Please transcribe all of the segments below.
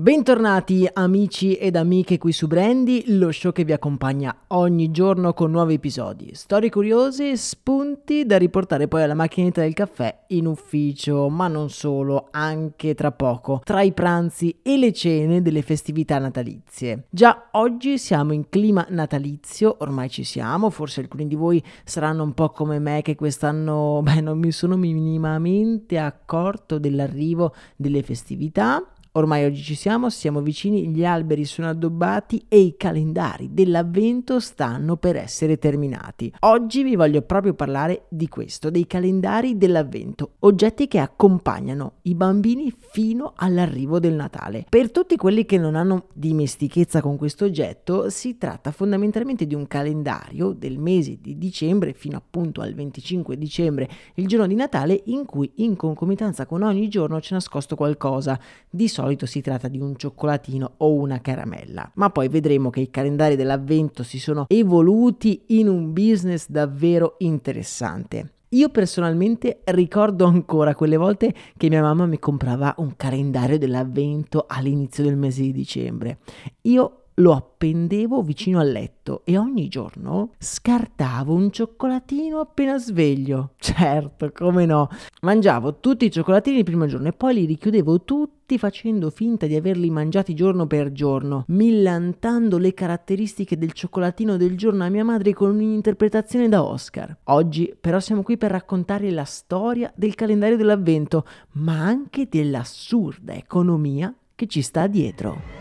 Bentornati amici ed amiche qui su Brandy, lo show che vi accompagna ogni giorno con nuovi episodi, storie curiose, spunti da riportare poi alla macchinetta del caffè in ufficio, ma non solo, anche tra poco, tra i pranzi e le cene delle festività natalizie. Già oggi siamo in clima natalizio, ormai ci siamo, forse alcuni di voi saranno un po' come me che quest'anno beh, non mi sono minimamente accorto dell'arrivo delle festività Ormai oggi ci siamo, siamo vicini, gli alberi sono addobbati e i calendari dell'avvento stanno per essere terminati. Oggi vi voglio proprio parlare di questo, dei calendari dell'avvento, oggetti che accompagnano i bambini fino all'arrivo del Natale. Per tutti quelli che non hanno dimestichezza con questo oggetto, si tratta fondamentalmente di un calendario del mese di dicembre fino appunto al 25 dicembre, il giorno di Natale, in cui in concomitanza con ogni giorno c'è nascosto qualcosa. Di solito solito si tratta di un cioccolatino o una caramella, ma poi vedremo che i calendari dell'avvento si sono evoluti in un business davvero interessante. Io personalmente ricordo ancora quelle volte che mia mamma mi comprava un calendario dell'avvento all'inizio del mese di dicembre. Io lo appendevo vicino al letto e ogni giorno scartavo un cioccolatino appena sveglio. Certo, come no. Mangiavo tutti i cioccolatini il primo giorno e poi li richiudevo tutti facendo finta di averli mangiati giorno per giorno, millantando le caratteristiche del cioccolatino del giorno a mia madre con un'interpretazione da Oscar. Oggi però siamo qui per raccontare la storia del calendario dell'avvento, ma anche dell'assurda economia che ci sta dietro.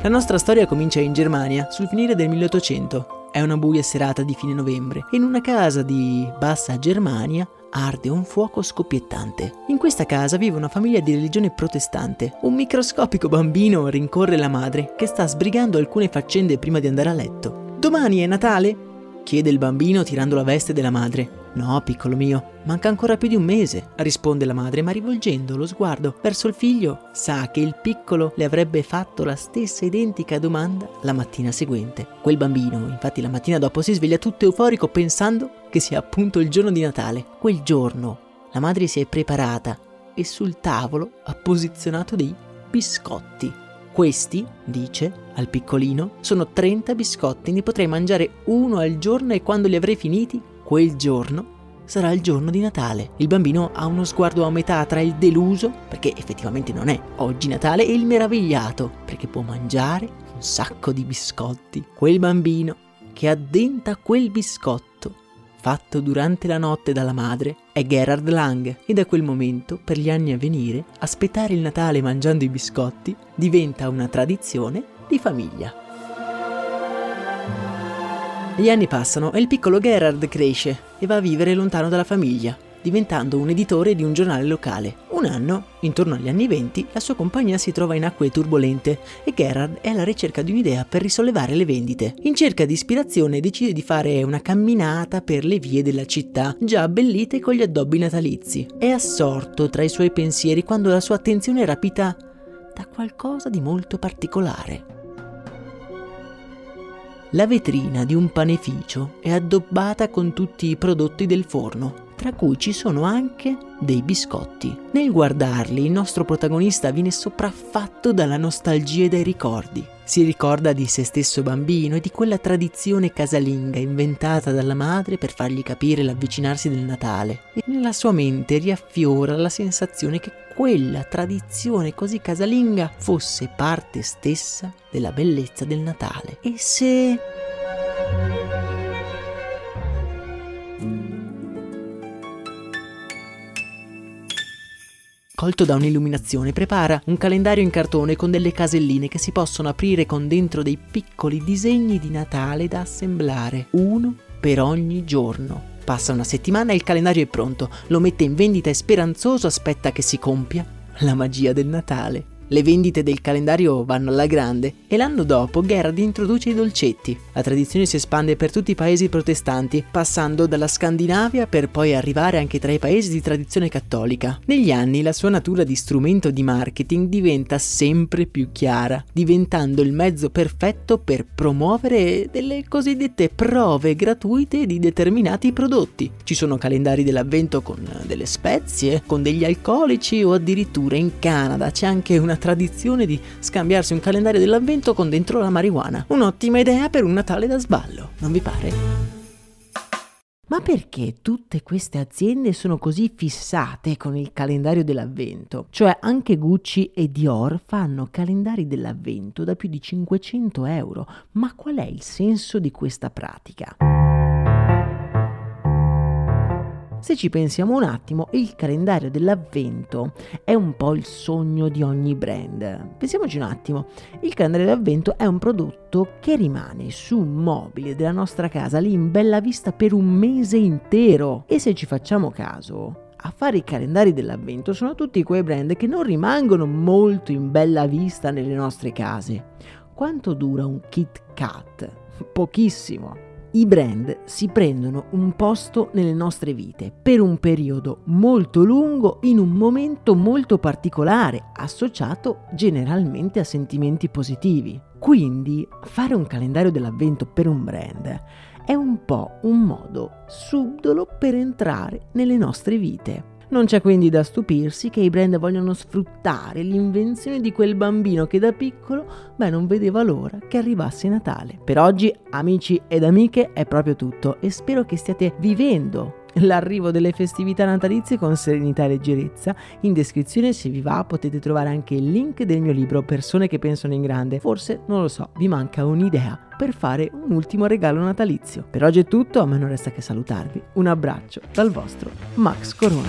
La nostra storia comincia in Germania, sul finire del 1800. È una buia serata di fine novembre e in una casa di Bassa Germania arde un fuoco scoppiettante. In questa casa vive una famiglia di religione protestante. Un microscopico bambino rincorre la madre che sta sbrigando alcune faccende prima di andare a letto. Domani è Natale? Chiede il bambino tirando la veste della madre. No, piccolo mio, manca ancora più di un mese, risponde la madre, ma rivolgendo lo sguardo verso il figlio, sa che il piccolo le avrebbe fatto la stessa identica domanda la mattina seguente. Quel bambino, infatti, la mattina dopo si sveglia tutto euforico pensando che sia appunto il giorno di Natale. Quel giorno la madre si è preparata e sul tavolo ha posizionato dei biscotti. Questi, dice al piccolino, sono 30 biscotti, ne potrei mangiare uno al giorno e quando li avrei finiti quel giorno sarà il giorno di Natale. Il bambino ha uno sguardo a metà tra il deluso, perché effettivamente non è oggi Natale, e il meravigliato, perché può mangiare un sacco di biscotti. Quel bambino che addenta quel biscotto fatto durante la notte dalla madre è Gerard Lang e da quel momento, per gli anni a venire, aspettare il Natale mangiando i biscotti diventa una tradizione di famiglia. Gli anni passano e il piccolo Gerard cresce e va a vivere lontano dalla famiglia, diventando un editore di un giornale locale. Un anno, intorno agli anni venti, la sua compagnia si trova in acque turbolente e Gerard è alla ricerca di un'idea per risollevare le vendite. In cerca di ispirazione decide di fare una camminata per le vie della città, già abbellite con gli addobbi natalizi. È assorto tra i suoi pensieri quando la sua attenzione è rapita da qualcosa di molto particolare. La vetrina di un panificio è addobbata con tutti i prodotti del forno, tra cui ci sono anche dei biscotti. Nel guardarli il nostro protagonista viene sopraffatto dalla nostalgia e dai ricordi. Si ricorda di se stesso bambino e di quella tradizione casalinga inventata dalla madre per fargli capire l'avvicinarsi del Natale. E nella sua mente riaffiora la sensazione che quella tradizione così casalinga fosse parte stessa della bellezza del Natale. E se... Colto da un'illuminazione, prepara un calendario in cartone con delle caselline che si possono aprire con dentro dei piccoli disegni di Natale da assemblare, uno per ogni giorno Passa una settimana e il calendario è pronto, lo mette in vendita e speranzoso aspetta che si compia la magia del Natale. Le vendite del calendario vanno alla grande e l'anno dopo Gerhard introduce i dolcetti. La tradizione si espande per tutti i paesi protestanti, passando dalla Scandinavia per poi arrivare anche tra i paesi di tradizione cattolica. Negli anni la sua natura di strumento di marketing diventa sempre più chiara, diventando il mezzo perfetto per promuovere delle cosiddette prove gratuite di determinati prodotti. Ci sono calendari dell'avvento con delle spezie, con degli alcolici o addirittura in Canada c'è anche una tradizione di scambiarsi un calendario dell'avvento con dentro la marijuana. Un'ottima idea per un Natale da sballo, non vi pare? Ma perché tutte queste aziende sono così fissate con il calendario dell'avvento? Cioè anche Gucci e Dior fanno calendari dell'avvento da più di 500 euro. Ma qual è il senso di questa pratica? Se ci pensiamo un attimo, il calendario dell'avvento è un po' il sogno di ogni brand. Pensiamoci un attimo, il calendario dell'avvento è un prodotto che rimane su un mobile della nostra casa lì in bella vista per un mese intero. E se ci facciamo caso, a fare i calendari dell'avvento sono tutti quei brand che non rimangono molto in bella vista nelle nostre case. Quanto dura un Kit Kat? Pochissimo i brand si prendono un posto nelle nostre vite per un periodo molto lungo in un momento molto particolare, associato generalmente a sentimenti positivi. Quindi fare un calendario dell'avvento per un brand è un po' un modo subdolo per entrare nelle nostre vite. Non c'è quindi da stupirsi che i brand vogliono sfruttare l'invenzione di quel bambino che da piccolo, beh, non vedeva l'ora che arrivasse Natale. Per oggi, amici ed amiche, è proprio tutto e spero che stiate vivendo l'arrivo delle festività natalizie con serenità e leggerezza. In descrizione, se vi va, potete trovare anche il link del mio libro Persone che pensano in grande. Forse, non lo so, vi manca un'idea per fare un ultimo regalo natalizio. Per oggi è tutto, a me non resta che salutarvi. Un abbraccio dal vostro Max Corona.